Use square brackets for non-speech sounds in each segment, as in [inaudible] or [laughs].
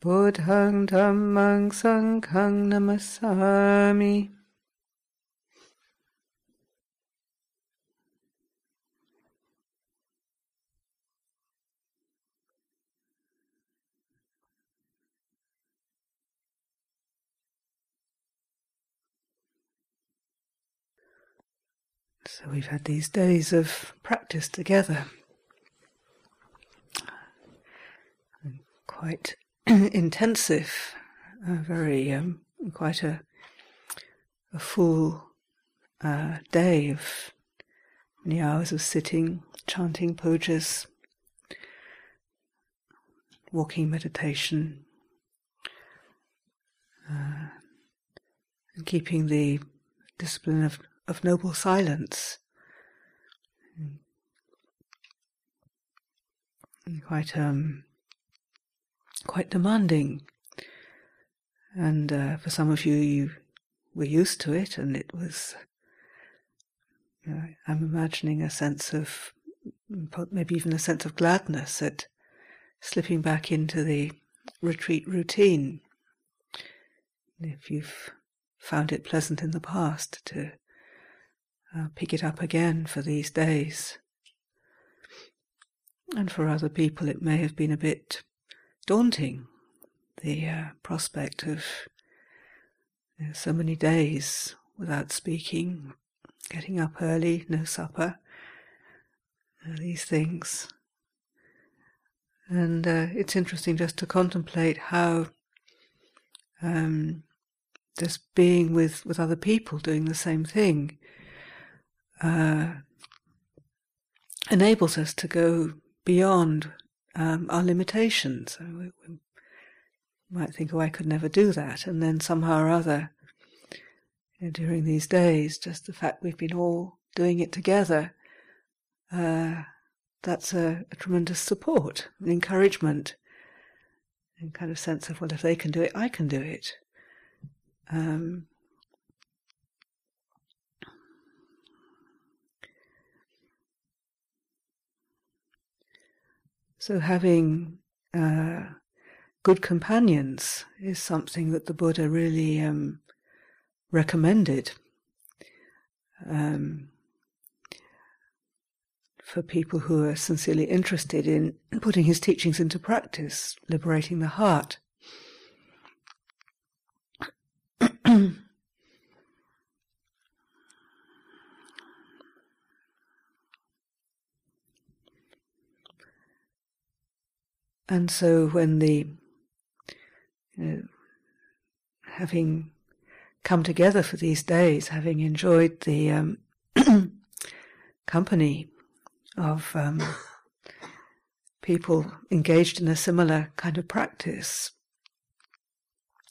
Buddhang Dhammang Sanghang Namasami. So we've had these days of practice together. Quite [clears throat] intensive, uh, very um, quite a a full uh, day of many hours of sitting, chanting pujas, walking meditation, uh, and keeping the discipline of, of noble silence. And quite um, quite demanding. And uh, for some of you, you were used to it, and it was. You know, I'm imagining a sense of, maybe even a sense of gladness at slipping back into the retreat routine. If you've found it pleasant in the past to uh, pick it up again for these days. And for other people, it may have been a bit daunting, the uh, prospect of you know, so many days without speaking, getting up early, no supper, uh, these things. And uh, it's interesting just to contemplate how um, just being with, with other people doing the same thing uh, enables us to go beyond um, our limitations. We, we might think, oh, I could never do that. And then somehow or other, you know, during these days, just the fact we've been all doing it together, uh, that's a, a, tremendous support, an encouragement, and kind of sense of, well, if they can do it, I can do it. Um, So having uh, good companions is something that the Buddha really um, recommended um, for people who are sincerely interested in putting his teachings into practice, liberating the heart. [clears throat] And so when the, you know, having come together for these days, having enjoyed the um, [clears throat] company of um, people engaged in a similar kind of practice,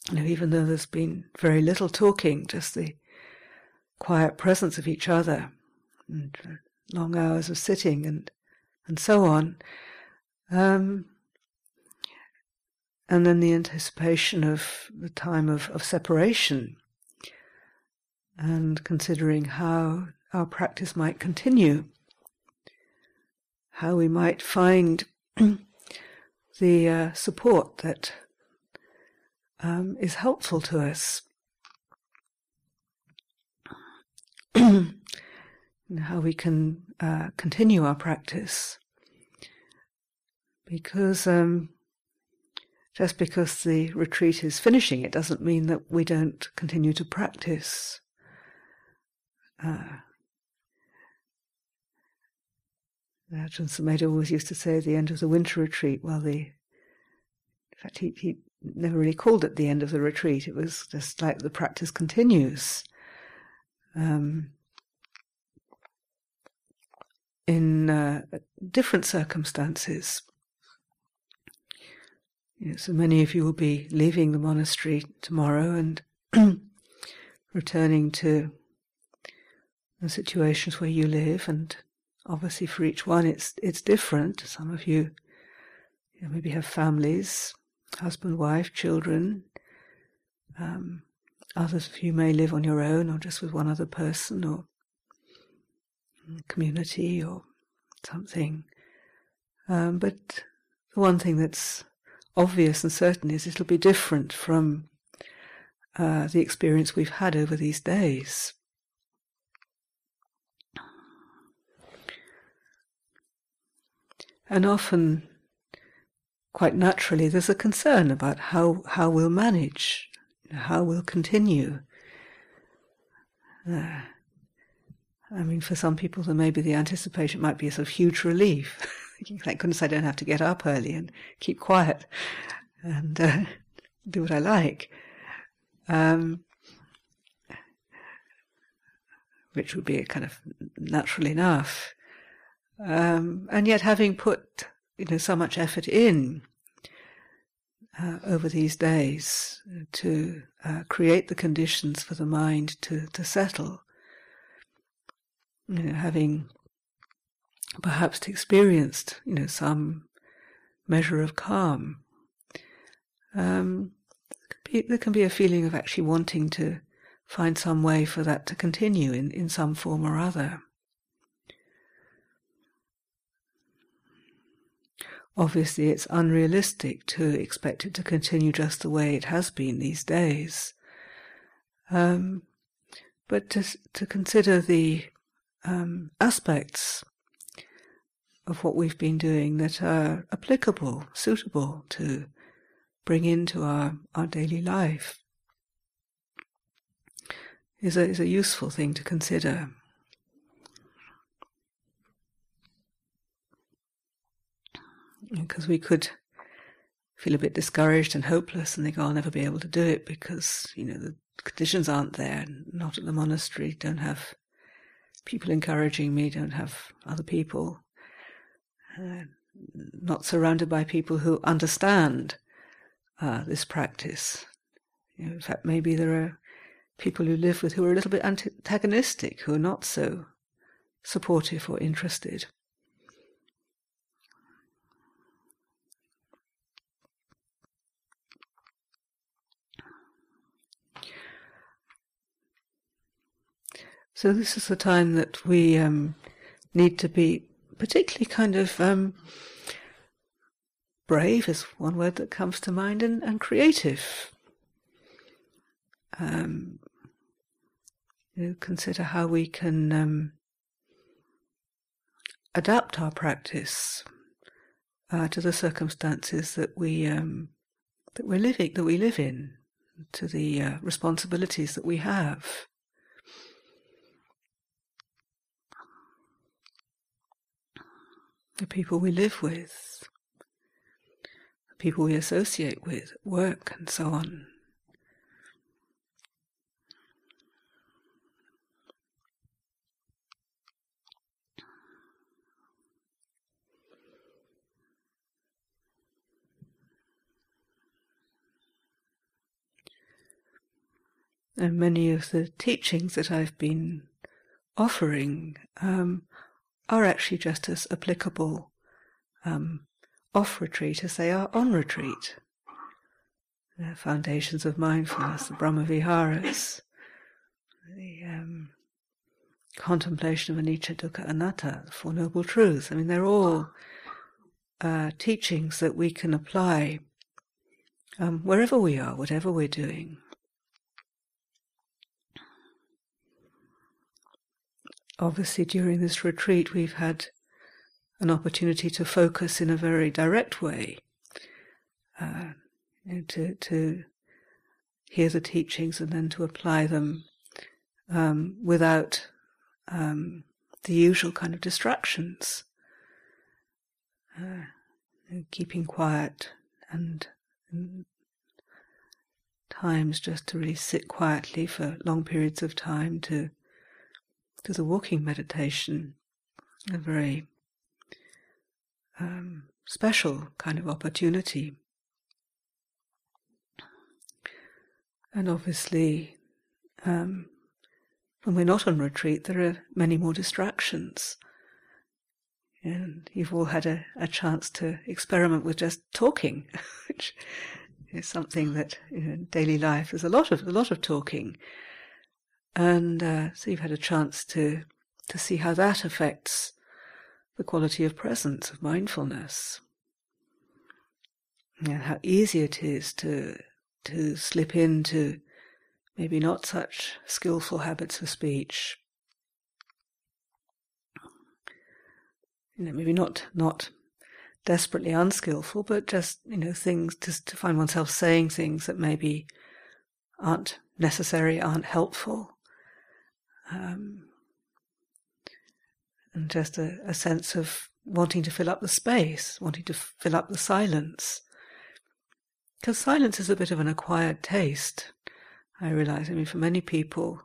you know, even though there's been very little talking, just the quiet presence of each other, and long hours of sitting, and and so on. Um, and then the anticipation of the time of, of separation and considering how our practice might continue, how we might find [clears throat] the uh, support that um, is helpful to us, [clears throat] and how we can uh, continue our practice. Because um, just because the retreat is finishing, it doesn't mean that we don't continue to practice. Uh, Ajahn Sumedho always used to say the end of the winter retreat, well, the, in fact, he, he never really called it the end of the retreat. It was just like the practice continues. Um, in uh, different circumstances you know, so many of you will be leaving the monastery tomorrow and [clears throat] returning to the situations where you live, and obviously for each one it's it's different. Some of you, you know, maybe have families, husband, wife, children. Um, others of you may live on your own or just with one other person or community or something. Um, but the one thing that's obvious and certain is it'll be different from uh, the experience we've had over these days. And often, quite naturally, there's a concern about how, how we'll manage, how we'll continue. Uh, I mean, for some people, there maybe the anticipation might be a sort of huge relief. [laughs] [laughs] Thank goodness I don't have to get up early and keep quiet and uh, do what I like. Um, which would be kind of natural enough. Um, and yet, having put you know so much effort in uh, over these days to uh, create the conditions for the mind to to settle, you know, having perhaps experienced you know some measure of calm, um, there can be a feeling of actually wanting to find some way for that to continue in, in some form or other. Obviously, it's unrealistic to expect it to continue just the way it has been these days. Um, but to, to consider the um, aspects of what we've been doing that are applicable, suitable to bring into our, our daily life is a, is a useful thing to consider. because we could feel a bit discouraged and hopeless and think, oh, I'll never be able to do it because, you know, the conditions aren't there, not at the monastery, don't have people encouraging me, don't have other people, uh, not surrounded by people who understand uh, this practice. You know, in fact, maybe there are people who live with who are a little bit antagonistic, who are not so supportive or interested. So this is the time that we um, need to be particularly kind of um, brave is one word that comes to mind, and, and creative. Um, you know, consider how we can um, adapt our practice uh, to the circumstances that we um, that we're living that we live in, to the uh, responsibilities that we have. The people we live with, the people we associate with, work, and so on. And many of the teachings that I've been offering um, are actually just as applicable um, off retreat as they are on retreat. The foundations of mindfulness, the Brahma Viharas, the um, contemplation of anicca, dukkha, anatta, the Four Noble Truths. I mean, they're all uh, teachings that we can apply um, wherever we are, whatever we're doing. Obviously during this retreat we've had an opportunity to focus in a very direct way, uh, to to hear the teachings and then to apply them um, without um, the usual kind of distractions, uh, keeping quiet and, and times just to really sit quietly for long periods of time to to the walking meditation, a very um, special kind of opportunity. And obviously, um, when we're not on retreat, there are many more distractions. And you've all had a, a chance to experiment with just talking, [laughs] which is something that in daily life there's a lot of a lot of talking, and uh, so you've had a chance to to see how that affects the quality of presence of mindfulness. And how easy it is to to slip into maybe not such skillful habits of speech. You know, maybe not not desperately unskillful, but just you know things to to find oneself saying things that maybe aren't necessary, aren't helpful, um, and just a, a sense of wanting to fill up the space, wanting to fill up the silence. Because silence is a bit of an acquired taste. I realize. I mean, for many people,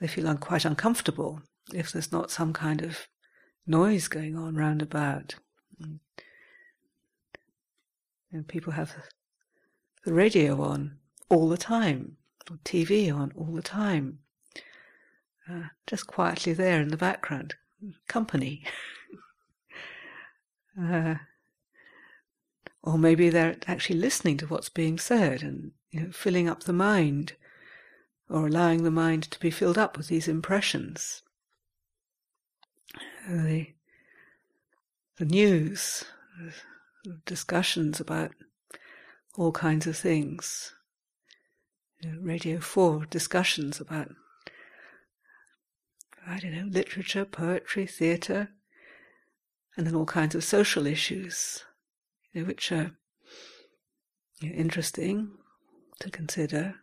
they feel un- quite uncomfortable if there's not some kind of noise going on round about. And, and people have the radio on all the time, or TV on all the time, just quietly there in the background, company. [laughs] uh, or maybe they're actually listening to what's being said and you know, filling up the mind or allowing the mind to be filled up with these impressions. The, the news, discussions about all kinds of things. Radio 4 discussions about, I don't know, literature, poetry, theatre, and then all kinds of social issues, you know, which are you know, interesting to consider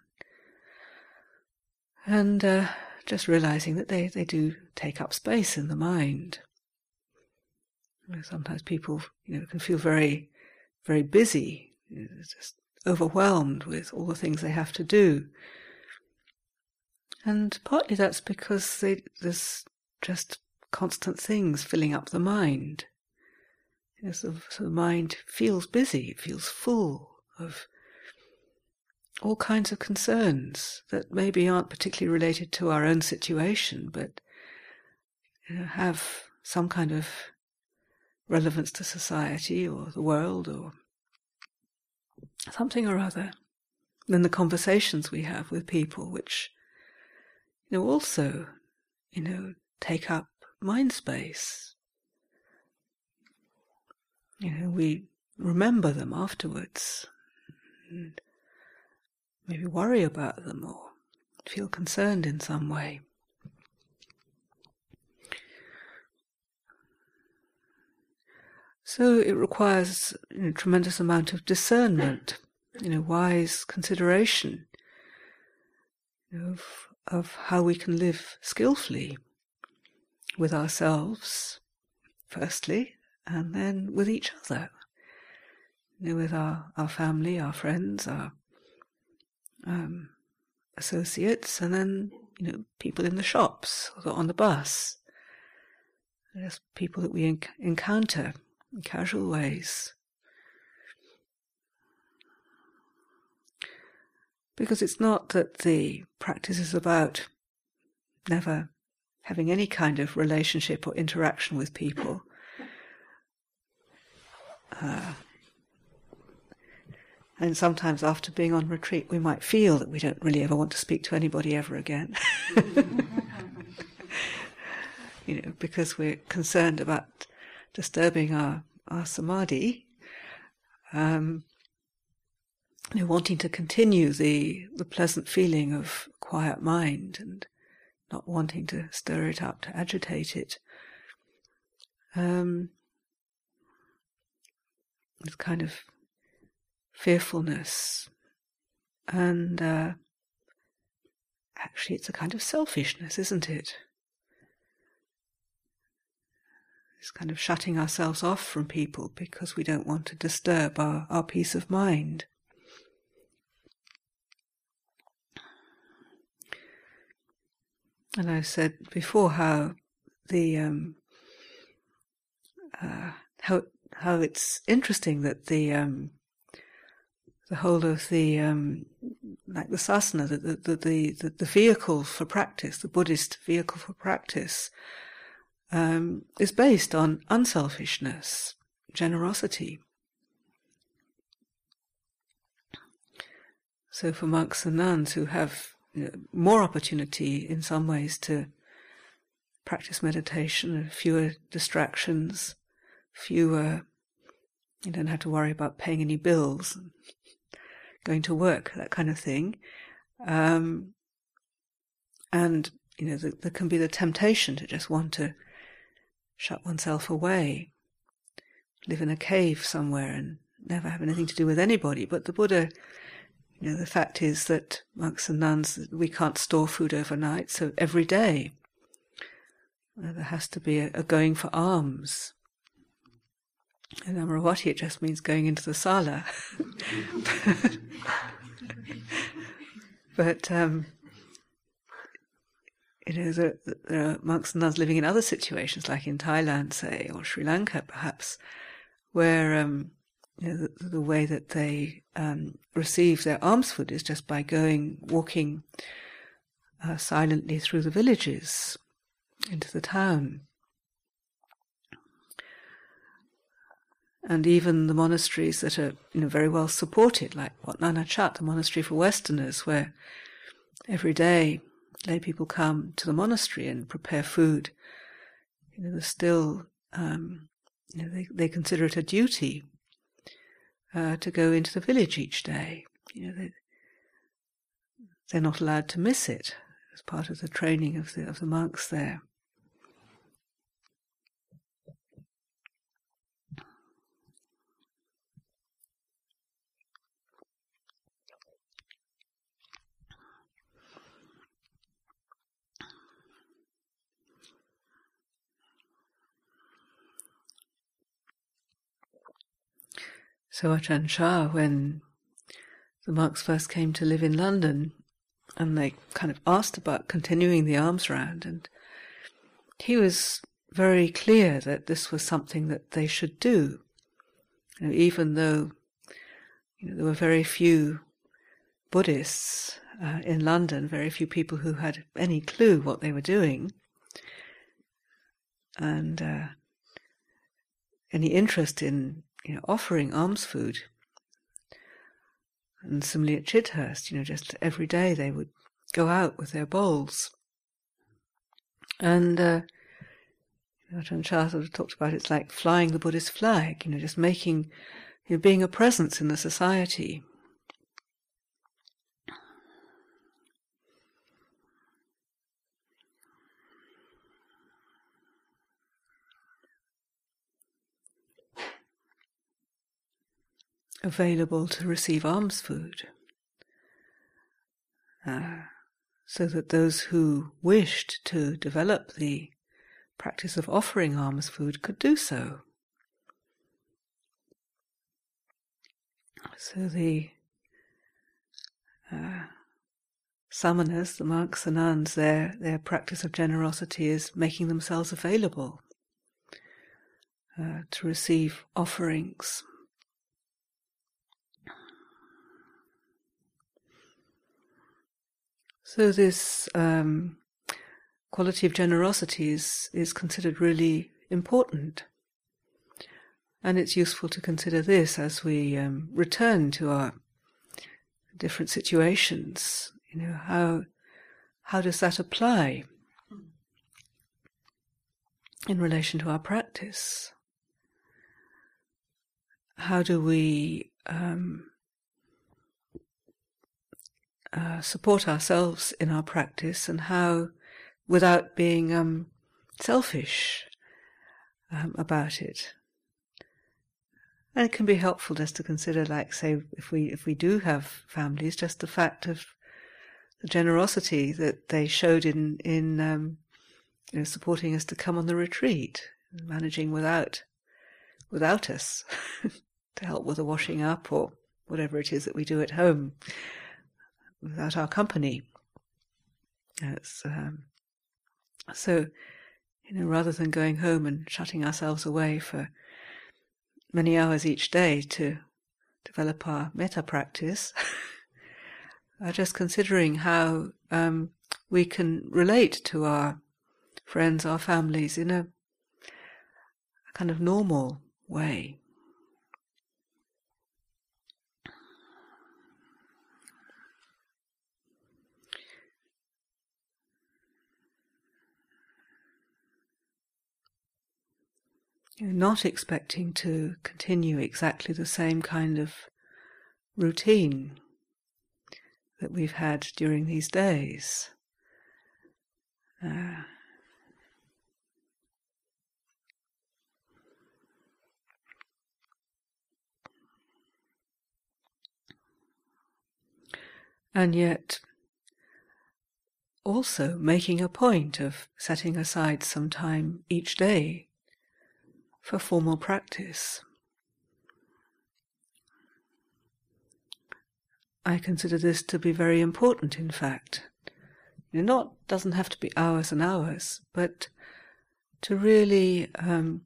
and uh, just realizing that they, they do take up space in the mind. Sometimes people, you know, can feel very, very busy, you know, just overwhelmed with all the things they have to do. And partly that's because they, there's just constant things filling up the mind. So the mind feels busy, it feels full of all kinds of concerns that maybe aren't particularly related to our own situation, but you know, have some kind of relevance to society or the world or something or other. Then the conversations we have with people, which you know also you know take up mind space. You know, we remember them afterwards. And maybe worry about them or feel concerned in some way. So it requires you know, a tremendous amount of discernment, you know, wise consideration You of, of how we can live skillfully with ourselves, firstly, and then with each other, you know, with our, our family, our friends, our um, associates, and then you know people in the shops or on the bus. Just people that we enc- encounter in casual ways. Because it's not that the practice is about never having any kind of relationship or interaction with people. Uh, and sometimes after being on retreat, we might feel that we don't really ever want to speak to anybody ever again. [laughs] you know, because we're concerned about disturbing our, our samadhi. Um, you know, wanting to continue the, the pleasant feeling of quiet mind and not wanting to stir it up, to agitate it. Um, it's kind of fearfulness, and uh, actually, it's a kind of selfishness, isn't it? It's kind of shutting ourselves off from people because we don't want to disturb our, our peace of mind. And I said before how the um, uh, how how it's interesting that the um, the whole of the um, like the sasana, the, the, the, the, the vehicle for practice, the Buddhist vehicle for practice, um, is based on unselfishness, generosity. So for monks and nuns who have more opportunity in some ways to practice meditation, fewer distractions, fewer, you don't have to worry about paying any bills, going to work, that kind of thing. Um, and, you know, there can be the temptation to just want to shut oneself away, live in a cave somewhere and never have anything to do with anybody. But the Buddha, you know, the fact is that monks and nuns, we can't store food overnight, so every day uh, there has to be a, a going for alms. In Amaravati, it just means going into the sala. [laughs] but um, you know, there, there, are monks and nuns living in other situations, like in Thailand, say, or Sri Lanka, perhaps, where um, you know, the, the, way that they um, receive their alms food is just by going, walking uh, silently through the villages into the town. And even the monasteries that are you know, very well supported, like Wat Nanachat, the monastery for Westerners, where every day lay people come to the monastery and prepare food. You know, there's still, um, you know, they, they consider it a duty uh, to go into the village each day. You know, they, they're not allowed to miss it as part of the training of the of the monks there. So Ajahn Chah, when the monks first came to live in London, and they kind of asked about continuing the alms round, and he was very clear that this was something that they should do. You know, even though you know, there were very few Buddhists uh, in London, very few people who had any clue what they were doing, and uh, any interest in you know, offering alms food. And similarly at Chithurst, you know, just every day they would go out with their bowls. And uh, Ajahn Chah sort of talked about it's like flying the Buddhist flag, you know, just making, you know, being a presence in the society. Available to receive alms food. Uh, so that those who wished to develop the practice of offering alms food could do so. So the uh, the monks, the nuns, their their practice of generosity is making themselves available uh, to receive offerings. So this um, quality of generosity is, is considered really important. And it's useful to consider this as we um, return to our different situations. You know, how, how does that apply in relation to our practice? How do we um, uh, support ourselves in our practice and how, without being um, selfish um, about it. And it can be helpful just to consider, like, say, if we if we do have families, just the fact of the generosity that they showed in in um, you know, supporting us to come on the retreat, managing without without us [laughs] to help with the washing up or whatever it is that we do at home without our company. Um, so, you know, rather than going home and shutting ourselves away for many hours each day to develop our metta practice, [laughs] just considering how um, we can relate to our friends, our families in a, a kind of normal way. You're not expecting to continue exactly the same kind of routine that we've had during these days. Uh, and yet also making a point of setting aside some time each day for formal practice. I consider this to be very important, in fact. Know, not doesn't have to be hours and hours, but to really um,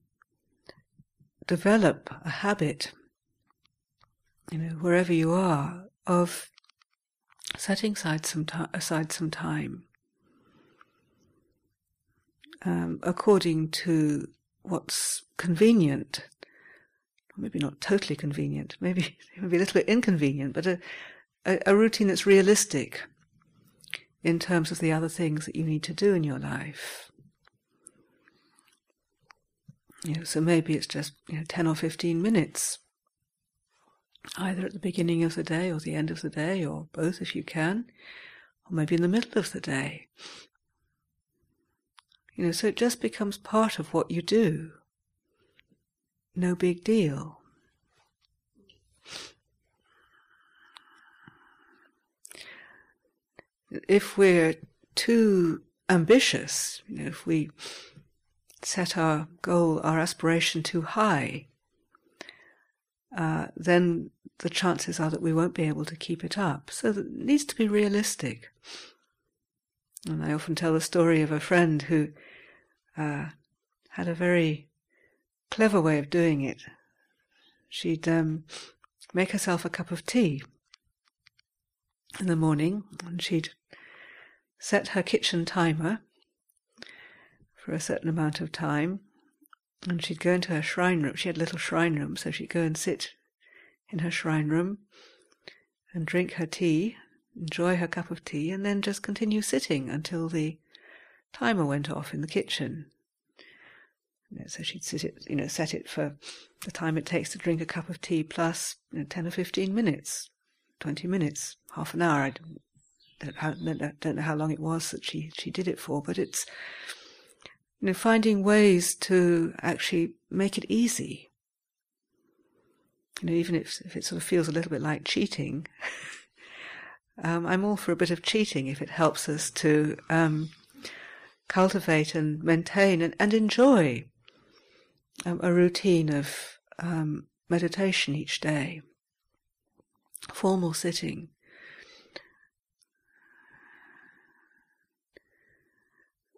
develop a habit, you know, wherever you are, of setting aside some, ta- aside some time um, according to what's convenient. Maybe not totally convenient, maybe, [laughs] maybe a little bit inconvenient, but a, a, a routine that's realistic in terms of the other things that you need to do in your life. You know, so maybe it's just you know, 10 or 15 minutes, either at the beginning of the day or the end of the day, or both if you can, or maybe in the middle of the day. You know, so it just becomes part of what you do. No big deal. If we're too ambitious, you know, if we set our goal, our aspiration too high, uh, then the chances are that we won't be able to keep it up. So it needs to be realistic. And I often tell the story of a friend who uh, had a very clever way of doing it. She'd um, make herself a cup of tea in the morning, and she'd set her kitchen timer for a certain amount of time, and she'd go into her shrine room. She had a little shrine room, so she'd go and sit in her shrine room and drink her tea, enjoy her cup of tea, and then just continue sitting until the timer went off in the kitchen. You know, so she'd sit it, you know, set it for the time it takes to drink a cup of tea plus you know, 10 or 15 minutes, 20 minutes, half an hour. I don't, don't know how long it was that she, she did it for, but it's, you know, finding ways to actually make it easy. You know, even if, if it sort of feels a little bit like cheating, [laughs] um, I'm all for a bit of cheating if it helps us to um, cultivate and maintain and, and enjoy um, a routine of um, meditation each day, formal sitting.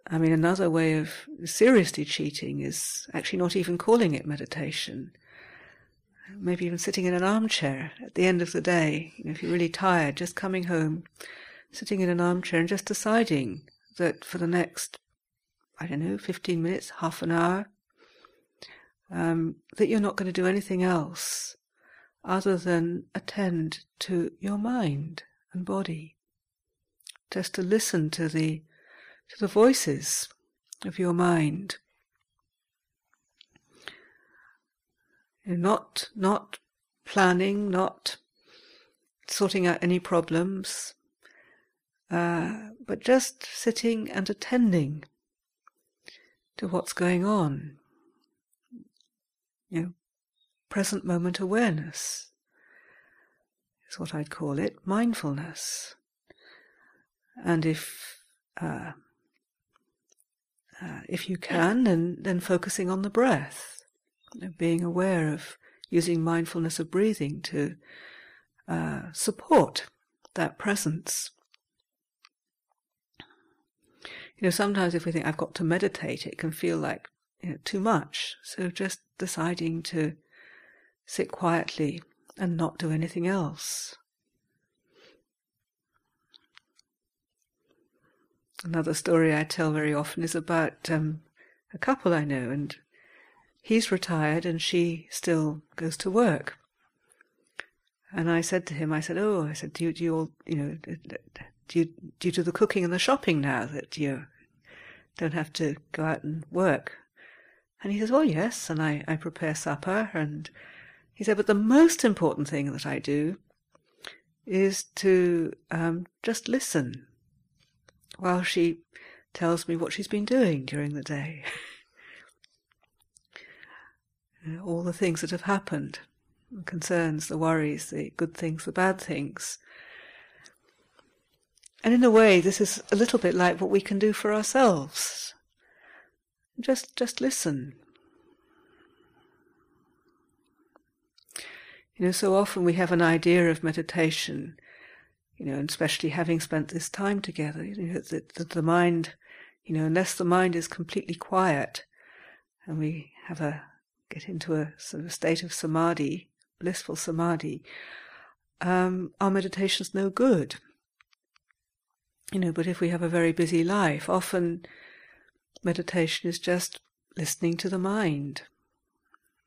I mean, another way of seriously cheating is actually not even calling it meditation. Maybe even sitting in an armchair at the end of the day, you know, if you're really tired, just coming home, sitting in an armchair and just deciding that for the next, I don't know, 15 minutes, half an hour, um, that you're not going to do anything else other than attend to your mind and body. Just to listen to the, to the voices of your mind. You're not, not planning, not sorting out any problems, uh, but just sitting and attending to what's going on. You know, present moment awareness is what I'd call it, mindfulness. And if uh, uh, if you can, then then focusing on the breath, you know, being aware of using mindfulness of breathing to uh, support that presence. You know, sometimes if we think I've got to meditate, it can feel like you know, too much. So just deciding to sit quietly and not do anything else. another story I tell very often is about um, a couple I know, and he's retired and she still goes to work. And I said to him, I said, "Oh, I said, do you, do you all, you know, do you do you do the cooking and the shopping now that you don't have to go out and work?" And he says, "Well, yes." And I I prepare supper, and he said, "But the most important thing that I do is to um, just listen while she tells me what she's been doing during the day." [laughs] all the things that have happened the concerns, the worries, the good things, the bad things. And in a way, this is a little bit like what we can do for ourselves. Just, just listen. You know, so often we have an idea of meditation, you know, and especially having spent this time together, you know, that, that the mind, you know, unless the mind is completely quiet and we have a, get into a sort of state of samadhi, blissful samadhi, um, our meditation's no good. You know, but if we have a very busy life, often meditation is just listening to the mind,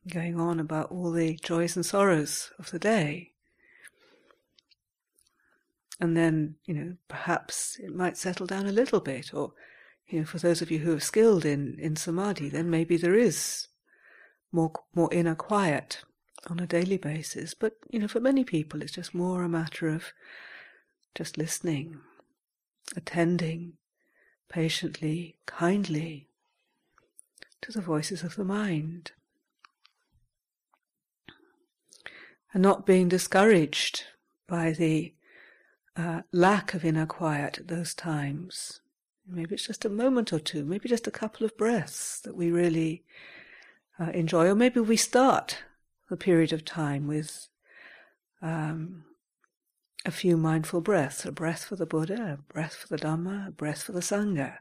going on about all the joys and sorrows of the day. And then, you know, perhaps it might settle down a little bit, or, you know, for those of you who are skilled in, in samadhi, then maybe there is more, more inner quiet on a daily basis. But, you know, for many people, it's just more a matter of just listening, attending patiently, kindly to the voices of the mind. And not being discouraged by the uh, lack of inner quiet at those times. Maybe it's just a moment or two, maybe just a couple of breaths that we really uh, enjoy, or maybe we start the period of time with um, a few mindful breaths, a breath for the Buddha, a breath for the Dhamma, a breath for the Sangha.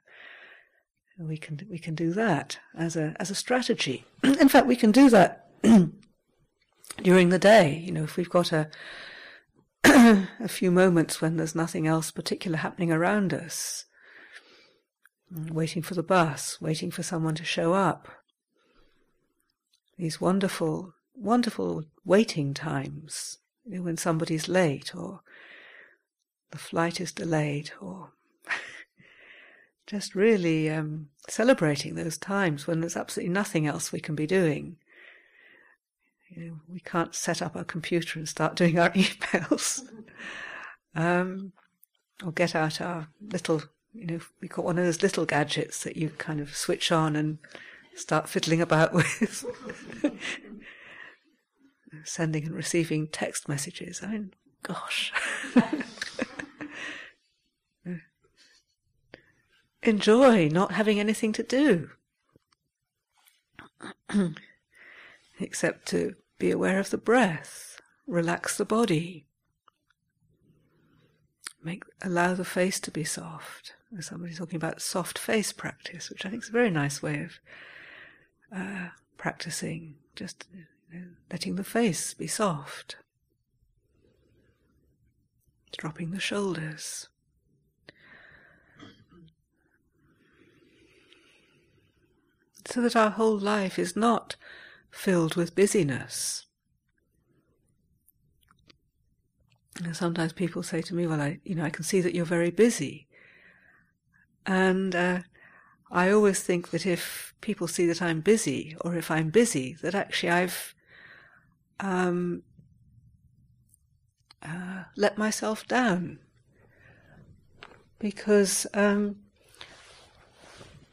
We can we can do that as a as a strategy. [clears throat] In fact, we can do that [clears throat] during the day. You know, if we've got a [clears throat] a few moments when there's nothing else particular happening around us, waiting for the bus, waiting for someone to show up. These wonderful wonderful waiting times you know, when somebody's late or the flight is delayed or [laughs] just really um, celebrating those times when there's absolutely nothing else we can be doing. You know, we can't set up our computer and start [laughs] doing our emails. um, or get out our little, you know, we got one of those little gadgets that you kind of switch on and start fiddling about [laughs] with sending and receiving text messages. I mean, gosh. Enjoy not having anything to do. [clears throat] Except to be aware of the breath, relax the body, make allow the face to be soft. There's somebody talking about soft face practice, which I think is a very nice way of uh, practicing. Just letting the face be soft, dropping the shoulders. So that our whole life is not filled with busyness. And sometimes people say to me, "Well, I, you know, I can see that you're very busy," and uh, I always think that if people see that I'm busy, or if I'm busy, that actually I've um, uh, let myself down because um,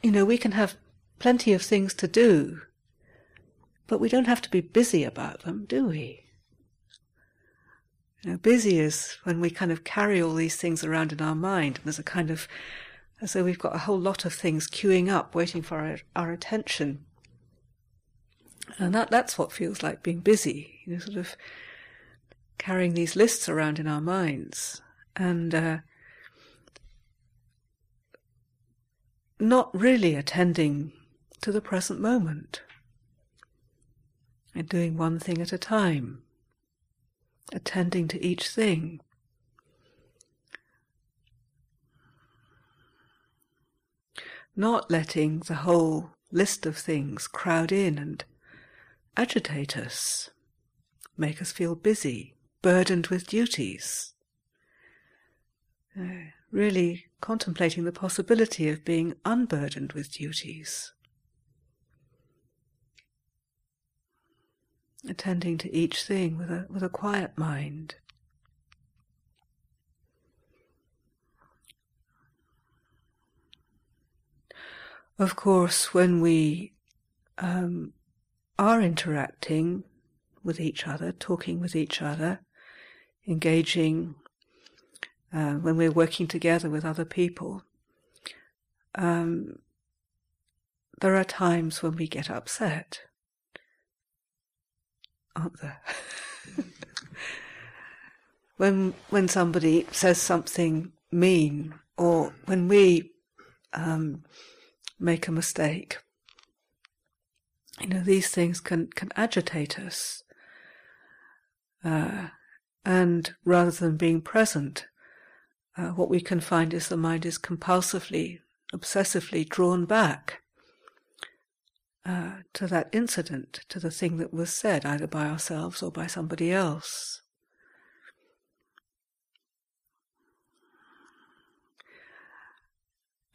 you know we can have plenty of things to do, but we don't have to be busy about them, do we? You know, busy is when we kind of carry all these things around in our mind, and there's a kind of as though we've got a whole lot of things queuing up, waiting for our, our attention. And that, that's what feels like being busy, you know, sort of carrying these lists around in our minds and uh, not really attending to the present moment and doing one thing at a time, attending to each thing. not letting the whole list of things crowd in and agitate us, make us feel busy, burdened with duties. Uh, really contemplating the possibility of being unburdened with duties. Attending to each thing with a, with a quiet mind. Of course, when we um, are interacting with each other, talking with each other, engaging uh, when we're working together with other people, um, there are times when we get upset, aren't there? [laughs] when when somebody says something mean, or when we um, make a mistake. You know, these things can, can agitate us. Uh, and rather than being present, uh, what we can find is the mind is compulsively, obsessively drawn back uh, to that incident, to the thing that was said, either by ourselves or by somebody else.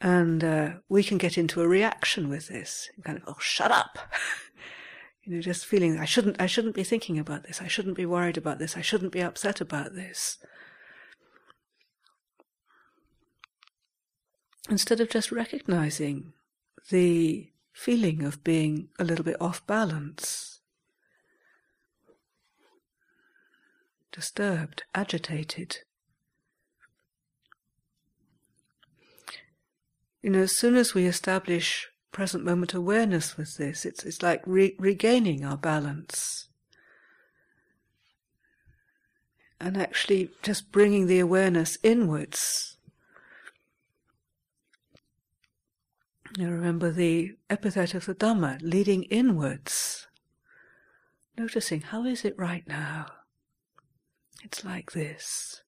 And uh, we can get into a reaction with this, kind of, oh, shut up. [laughs] you know, just feeling I shouldn't, I shouldn't be thinking about this. I shouldn't be worried about this. I shouldn't be upset about this. Instead of just recognizing the feeling of being a little bit off balance, disturbed, agitated. you know, as soon as we establish present moment awareness with this, it's, it's like re- regaining our balance. And actually just bringing the awareness inwards. You remember the epithet of the Dhamma, leading inwards. Noticing, how is it right now? It's like this.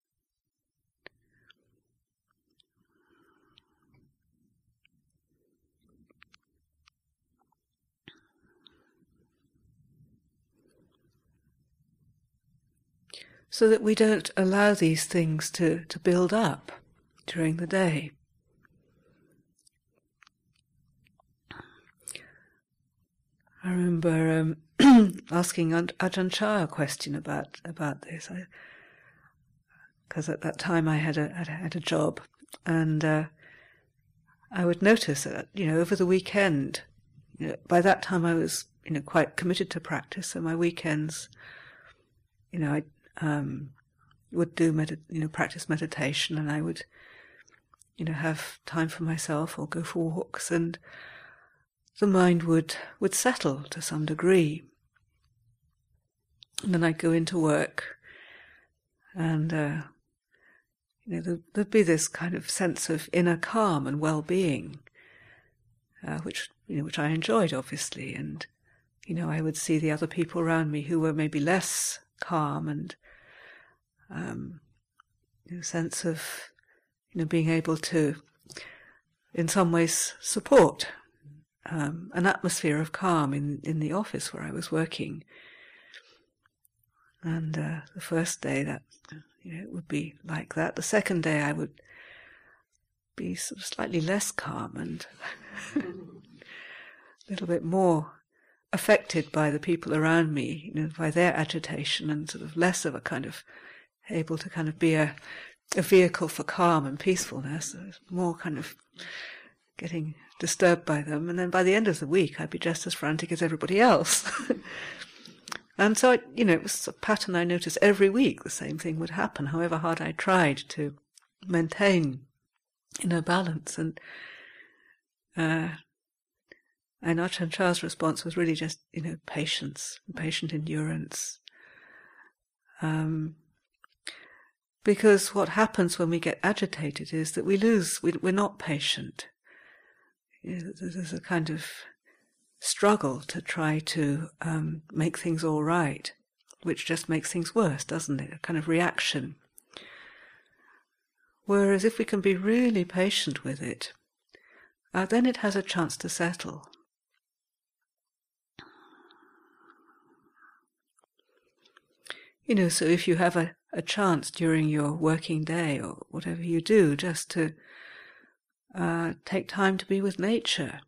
so that we don't allow these things to, to build up during the day. I remember um, [clears throat] asking Ajahn Chah a question about about this, because at that time I had a had a job, and uh, I would notice that you know over the weekend, you know, by that time I was you know quite committed to practice, so my weekends, you know, I um, would do med- you know practice meditation, and I would you know have time for myself or go for walks, and the mind would would settle to some degree. And then I'd go into work, and uh, you know there, would be this kind of sense of inner calm and well-being, uh, which you know which I enjoyed obviously, and you know I would see the other people around me who were maybe less calm and um, a sense of you know being able to, in some ways, support um, an atmosphere of calm in in the office where I was working. And uh, the first day that you know, it would be like that. The second day I would be sort of slightly less calm and [laughs] a little bit more affected by the people around me, you know, by their agitation and sort of less of a kind of able to kind of be a, a vehicle for calm and peacefulness. more kind of getting disturbed by them. And then by the end of the week, I'd be just as frantic as everybody else. [laughs] and so, I, you know, it was a pattern I noticed every week. The same thing would happen, however hard I tried to maintain inner balance. And, uh, and Chah's response was really just, you know, patience, patient endurance. Um, because what happens when we get agitated is that we lose, we, are not patient. There's a kind of struggle to try to um, make things all right, which just makes things worse, doesn't it? A kind of reaction. Whereas if we can be really patient with it, uh, then it has a chance to settle. You know, so if you have a, a chance during your working day or whatever you do, just to uh, take time to be with nature.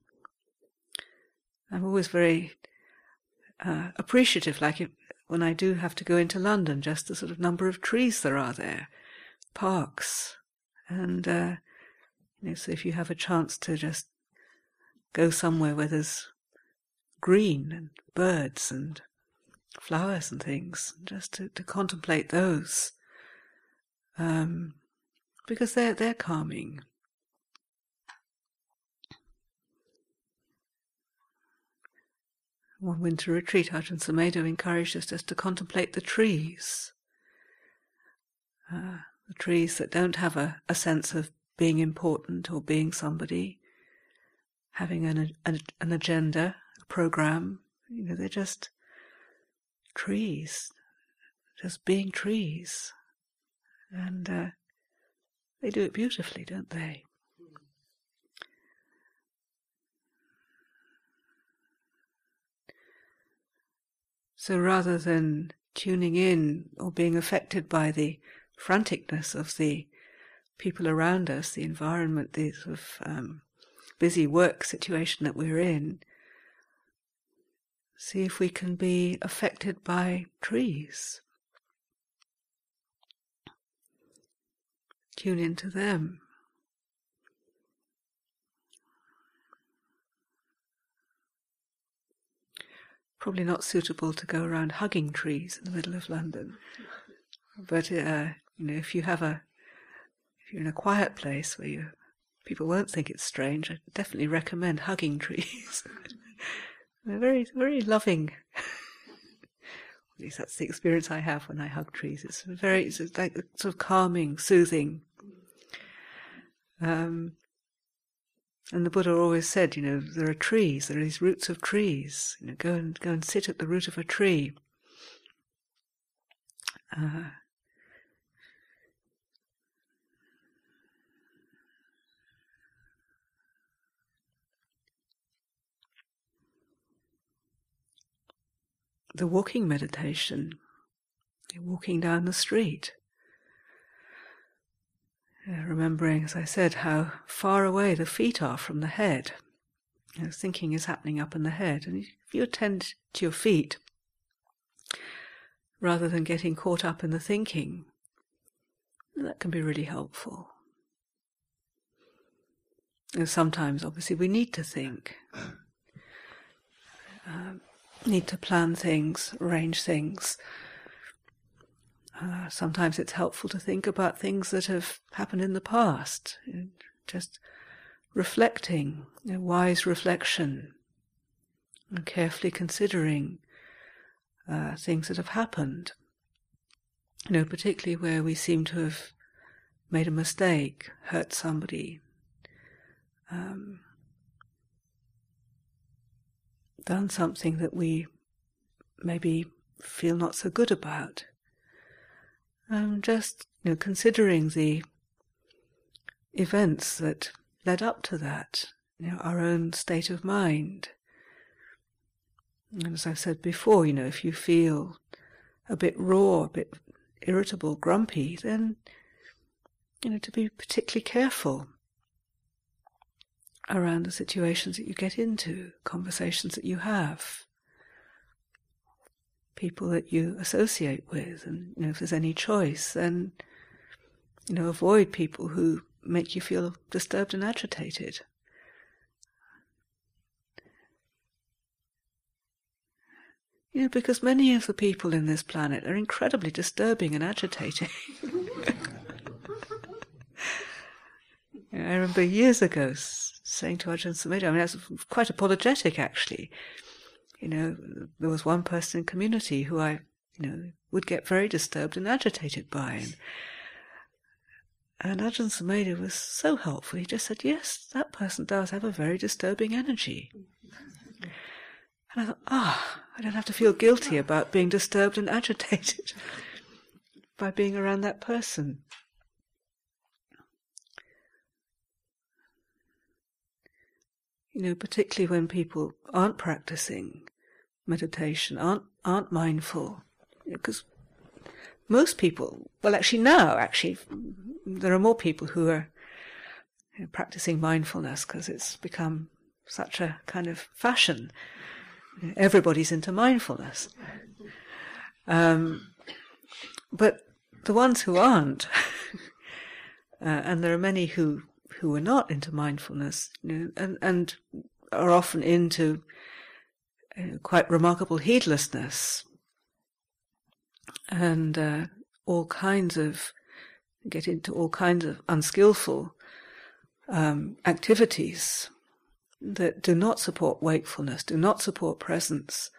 I'm always very uh, appreciative, like it, when I do have to go into London, just the sort of number of trees there are there, parks, and uh, you know, so if you have a chance to just go somewhere where there's green and birds and flowers and things, just to, to contemplate those, um, because they're they're calming. One winter retreat, Ajahn Sumedho encouraged us just to contemplate the trees. Uh, the trees that don't have a, a sense of being important or being somebody, having an, an, an agenda, a program. You know, they're just trees, just being trees. And uh, they do it beautifully, don't they? So rather than tuning in or being affected by the franticness of the people around us, the environment, the sort of um, busy work situation that we're in, see if we can be affected by trees. Tune into them. Probably not suitable to go around hugging trees in the middle of London. But uh, you know, if you have a, if you're in a quiet place where you, people won't think it's strange, I definitely recommend hugging trees. [laughs] They're very, very loving. [laughs] At least that's the experience I have when I hug trees. It's very, it's like sort of calming, soothing. Um, and the Buddha always said, you know, there are trees, there are these roots of trees. You know, go and go and sit at the root of a tree. Uh, the walking meditation, walking down the street. Uh, remembering, as I said, how far away the feet are from the head. You know, thinking is happening up in the head. And if you attend to your feet, rather than getting caught up in the thinking, that can be really helpful. And sometimes, obviously, we need to think, um, need to plan things, arrange things, uh, sometimes it's helpful to think about things that have happened in the past, just reflecting, wise reflection, and carefully considering uh, things that have happened. You know, particularly where we seem to have made a mistake, hurt somebody, um, done something that we maybe feel not so good about um, just you know, considering the events that led up to that, you know, our own state of mind. And as I've said before, you know, if you feel a bit raw, a bit irritable, grumpy, then, you know, to be particularly careful around the situations that you get into, conversations that you have people that you associate with, and you know, if there's any choice, then you know, avoid people who make you feel disturbed and agitated. You know, because many of the people in this planet are incredibly disturbing and agitating. [laughs] I remember years ago saying to Ajahn Sumedho, I mean, I was quite apologetic actually, you know, there was one person in community who I, you know, would get very disturbed and agitated by. And, and Ajahn Sumedho was so helpful. He just said, yes, that person does have a very disturbing energy. And I thought, ah, oh, I don't have to feel guilty about being disturbed and [laughs] agitated by being around that person. You know, particularly when people aren't practicing meditation, aren't aren't mindful, because most people, well, actually now, actually, there are more people who are you know, practicing mindfulness because it's become such a kind of fashion. Everybody's into mindfulness. Um, but the ones who aren't, [laughs] uh, and there are many who who are not into mindfulness, you know, and and are often into uh, quite remarkable heedlessness and uh, all kinds of get into all kinds of unskillful um, activities that do not support wakefulness, do not support presence.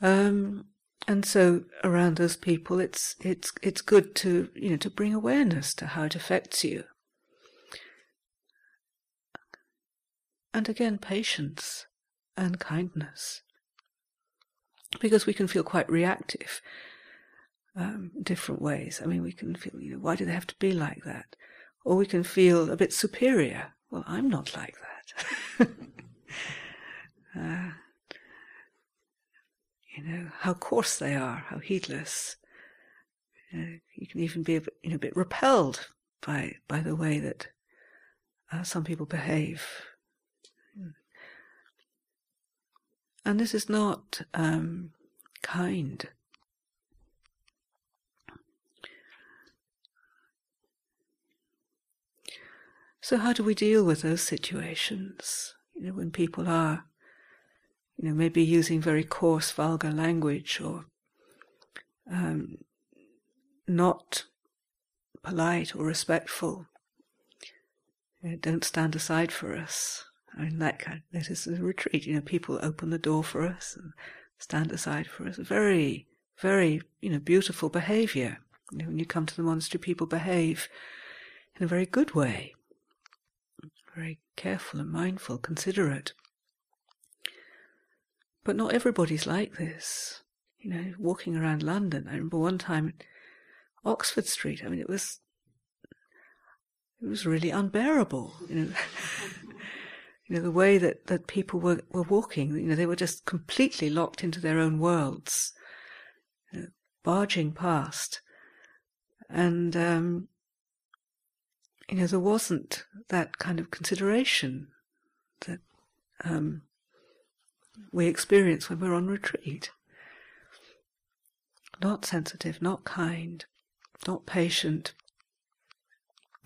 Um, and so around those people, it's it's it's good to you know to bring awareness to how it affects you. And again, patience and kindness, because we can feel quite reactive um, different ways. I mean, we can feel, you know, why do they have to be like that? Or we can feel a bit superior. Well, I'm not like that. [laughs] uh, you know, how coarse they are, how heedless. Uh, you can even be a bit, you know, a bit repelled by, by the way that uh, some people behave. And this is not um, kind. So how do we deal with those situations? You know, when people are, you know, maybe using very coarse, vulgar language or um, not polite or respectful. You know, don't stand aside for us. I mean, that kind. Of, is a retreat. You know, people open the door for us and stand aside for us. Very, very, you know, beautiful behaviour. You know, when you come to the monastery, people behave in a very good way very careful and mindful, considerate. But not everybody's like this. You know, walking around London, I remember one time Oxford Street, I mean, it was, it was really unbearable, you know. [laughs] you know, the way that, that people were, were walking, you know, they were just completely locked into their own worlds, you know, barging past. And, um, you know, there wasn't that kind of consideration that um, we experience when we're on retreat. Not sensitive, not kind, not patient,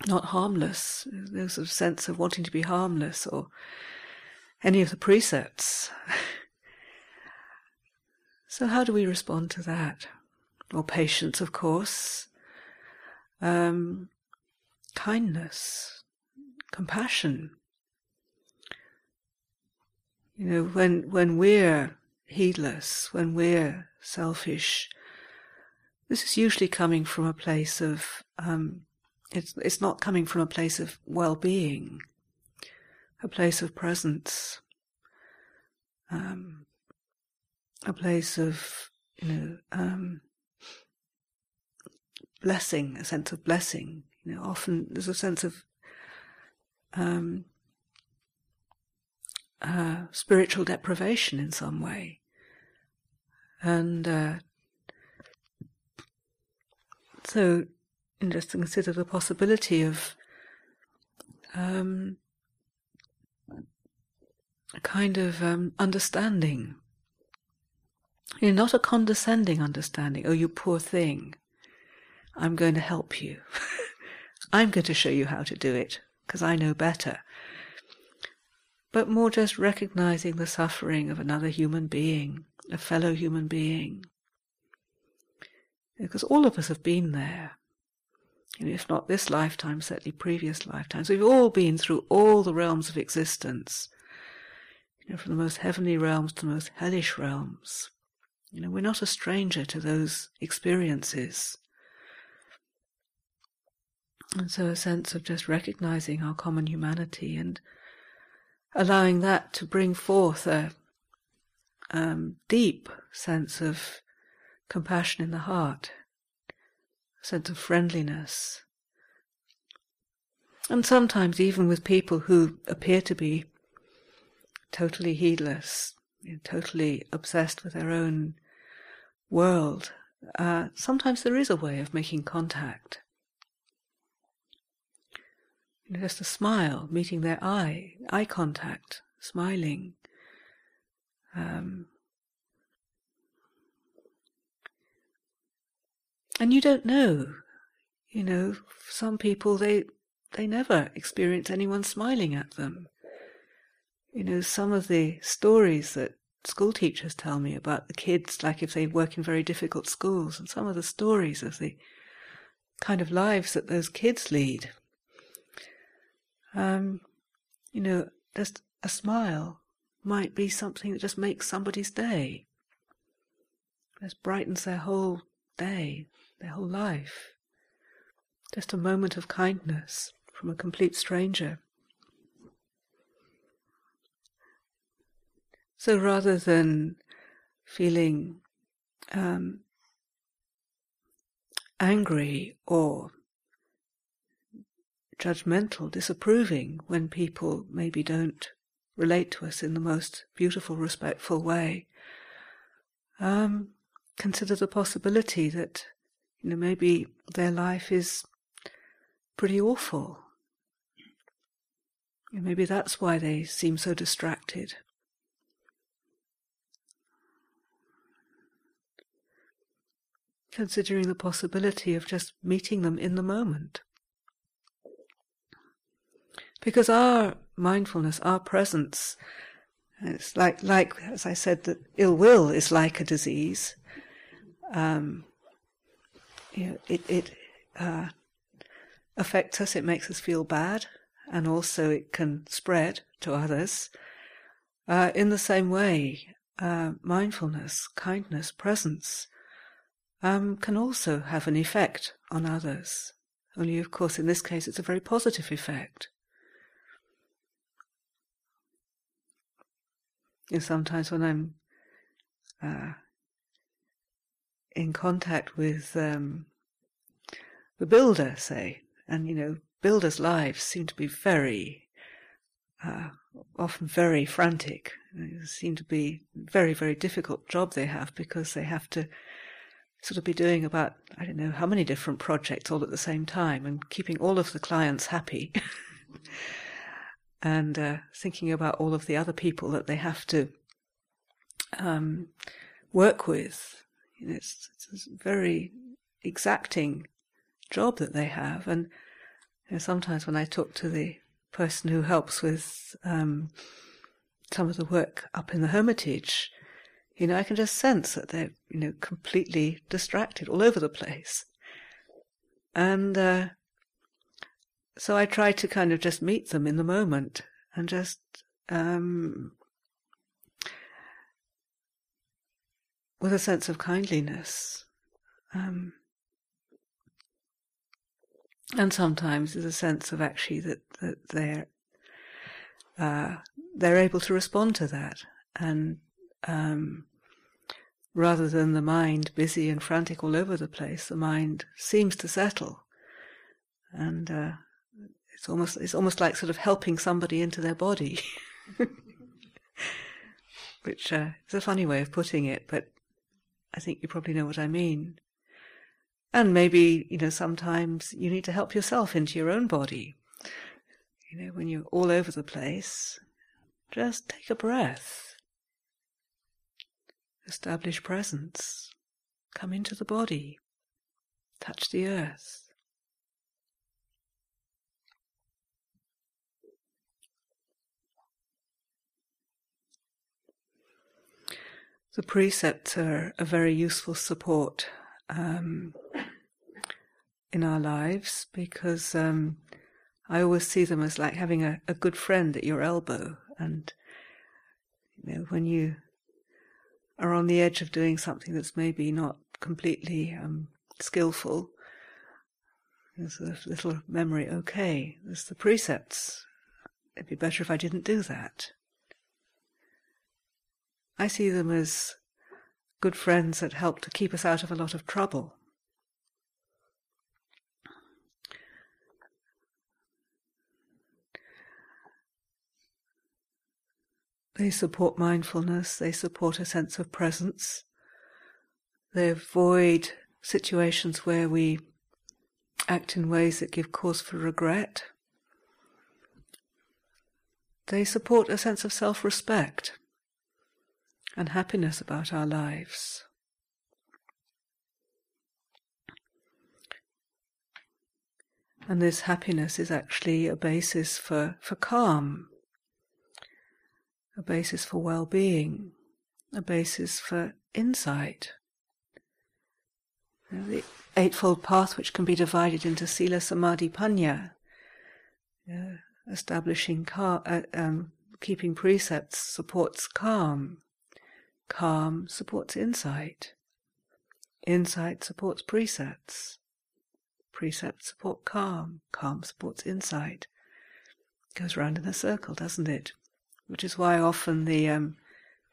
not harmless. There's a sense of wanting to be harmless or any of the precepts. [laughs] so, how do we respond to that? Or patience, of course. Um, kindness, compassion. You know, when, when we're heedless, when we're selfish, this is usually coming from a place of, um, it's, it's not coming from a place of well-being, a place of presence, um, a place of, you know, um, blessing, a sense of blessing, you know, often there's a sense of um, uh, spiritual deprivation in some way, and uh, so just to consider the possibility of um, a kind of um, understanding. You know, not a condescending understanding. Oh, you poor thing. I'm going to help you. [laughs] I'm going to show you how to do it because I know better. But more just recognizing the suffering of another human being, a fellow human being. Because all of us have been there. If not this lifetime, certainly previous lifetimes. We've all been through all the realms of existence. You know, from the most heavenly realms to the most hellish realms. You know, we're not a stranger to those experiences. And so a sense of just recognizing our common humanity and allowing that to bring forth a um, deep sense of compassion in the heart, sense of friendliness. And sometimes even with people who appear to be totally heedless, you know, totally obsessed with their own world, uh, sometimes there is a way of making contact. You know, just a smile, meeting their eye, eye contact, smiling. Um, and you don't know, you know, some people they they never experience anyone smiling at them. You know, some of the stories that school teachers tell me about the kids, like if they work in very difficult schools, and some of the stories of the kind of lives that those kids lead. Um, you know, just a smile might be something that just makes somebody's day. Just brightens their whole day, their whole life. Just a moment of kindness from a complete stranger. So rather than feeling um, angry or judgmental, disapproving when people maybe don't relate to us in the most beautiful, respectful way, um, consider the possibility that you know maybe their life is pretty awful. And maybe that's why they seem so distracted. Considering the possibility of just meeting them in the moment. Because our mindfulness, our presence, it's like, like as I said, that ill will is like a disease. Um, it, it uh, affects us, it makes us feel bad, and also it can spread to others. Uh, in the same way, uh, mindfulness, kindness, presence um, can also have an effect on others. Only, of course, in this case, it's a very positive effect. And sometimes when I'm uh, in contact with um, the builder, say, and you know, builders' lives seem to be very, uh, often very frantic. It seem to be very, very difficult job they have because they have to sort of be doing about I don't know how many different projects all at the same time and keeping all of the clients happy. [laughs] and uh, thinking about all of the other people that they have to um, work with. You know, it's, it's, a very exacting job that they have, and you know, sometimes when I talk to the person who helps with um, some of the work up in the Hermitage, you know, I can just sense that they're you know completely distracted all over the place, and uh, so I try to kind of just meet them in the moment and just um, with a sense of kindliness. Um, and sometimes there's a sense of actually that, that they're uh, they're able to respond to that, and um, rather than the mind busy and frantic all over the place, the mind seems to settle, and uh, it's almost it's almost like sort of helping somebody into their body, [laughs] which uh, is a funny way of putting it, but I think you probably know what I mean. And maybe you know sometimes you need to help yourself into your own body. You know when you're all over the place, just take a breath. Establish presence. Come into the body. Touch the earth. The precepts are a very useful support um, in our lives because um, I always see them as like having a, a good friend at your elbow. And, you know, when you are on the edge of doing something that's maybe not completely um, skillful, there's a little memory, okay, there's the precepts. It'd be better if I didn't do that. I see them as good friends that help to keep us out of a lot of trouble. They support mindfulness, they support a sense of presence. They avoid situations where we act in ways that give cause for regret. They support a sense of self respect and happiness about our lives. And this happiness is actually a basis for, for calm, a basis for well being, a basis for insight. The Eightfold Path, which can be divided into Sila, Samadhi, Panya, establishing uh, um, keeping precepts supports calm. Calm supports insight. Insight supports precepts. Precepts support calm. Calm supports insight. It goes round in a circle, doesn't it? Which is why often the um,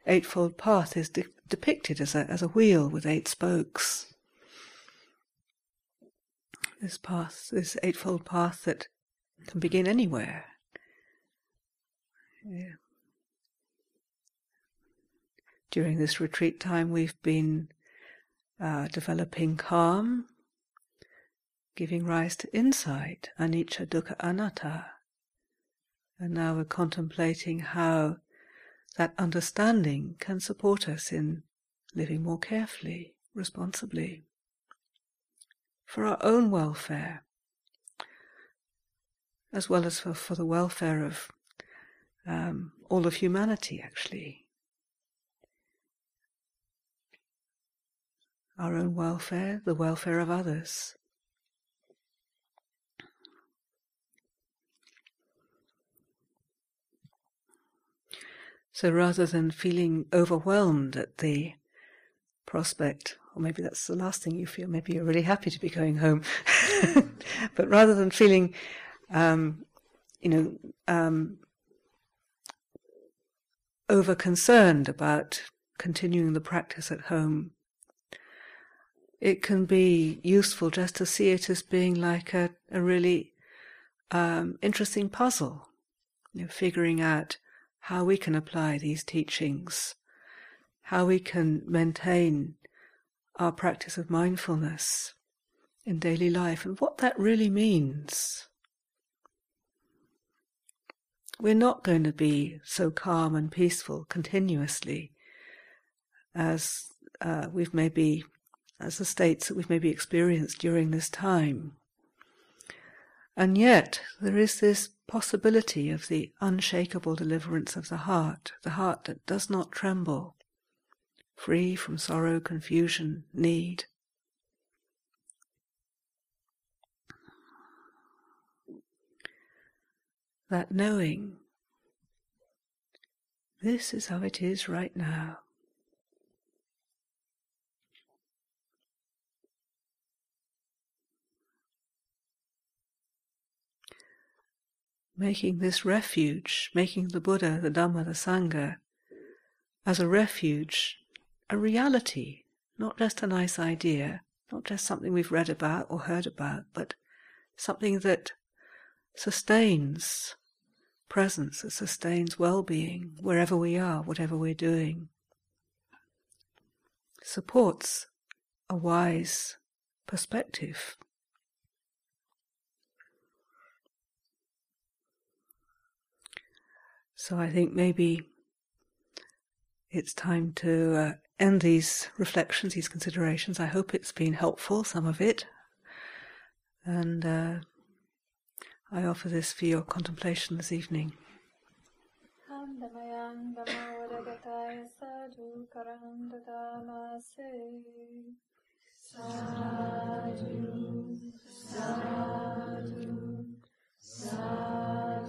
Eightfold Path is de- depicted as a, as a wheel with eight spokes this path, this eightfold path that can begin anywhere. Yeah. During this retreat time, we've been uh, developing calm, giving rise to insight, anicca, dukkha, anatta. And now we're contemplating how that understanding can support us in living more carefully, responsibly for our own welfare, as well as for, for the welfare of um, all of humanity, actually. Our own welfare, the welfare of others. So rather than feeling overwhelmed at the prospect or maybe that's the last thing you feel. Maybe you're really happy to be going home. [laughs] but rather than feeling, um, you know, um, over concerned about continuing the practice at home, it can be useful just to see it as being like a, a really um, interesting puzzle, you know, figuring out how we can apply these teachings, how we can maintain our practice of mindfulness in daily life and what that really means. We're not going to be so calm and peaceful continuously as uh, we've maybe, as the states that we've maybe experienced during this time. And yet, there is this possibility of the unshakable deliverance of the heart, the heart that does not tremble, free from sorrow, confusion, need. That knowing, this is how it is right now. Making this refuge, making the Buddha, the Dhamma, the Sangha, as a refuge a reality, not just a nice idea, not just something we've read about or heard about, but something that sustains presence, that sustains well being wherever we are, whatever we're doing, supports a wise perspective. So I think maybe it's time to uh, end these reflections, these considerations. I hope it's been helpful, some of it. And uh, I offer this for your contemplation this evening. Sadhu, sadhu, sadhu.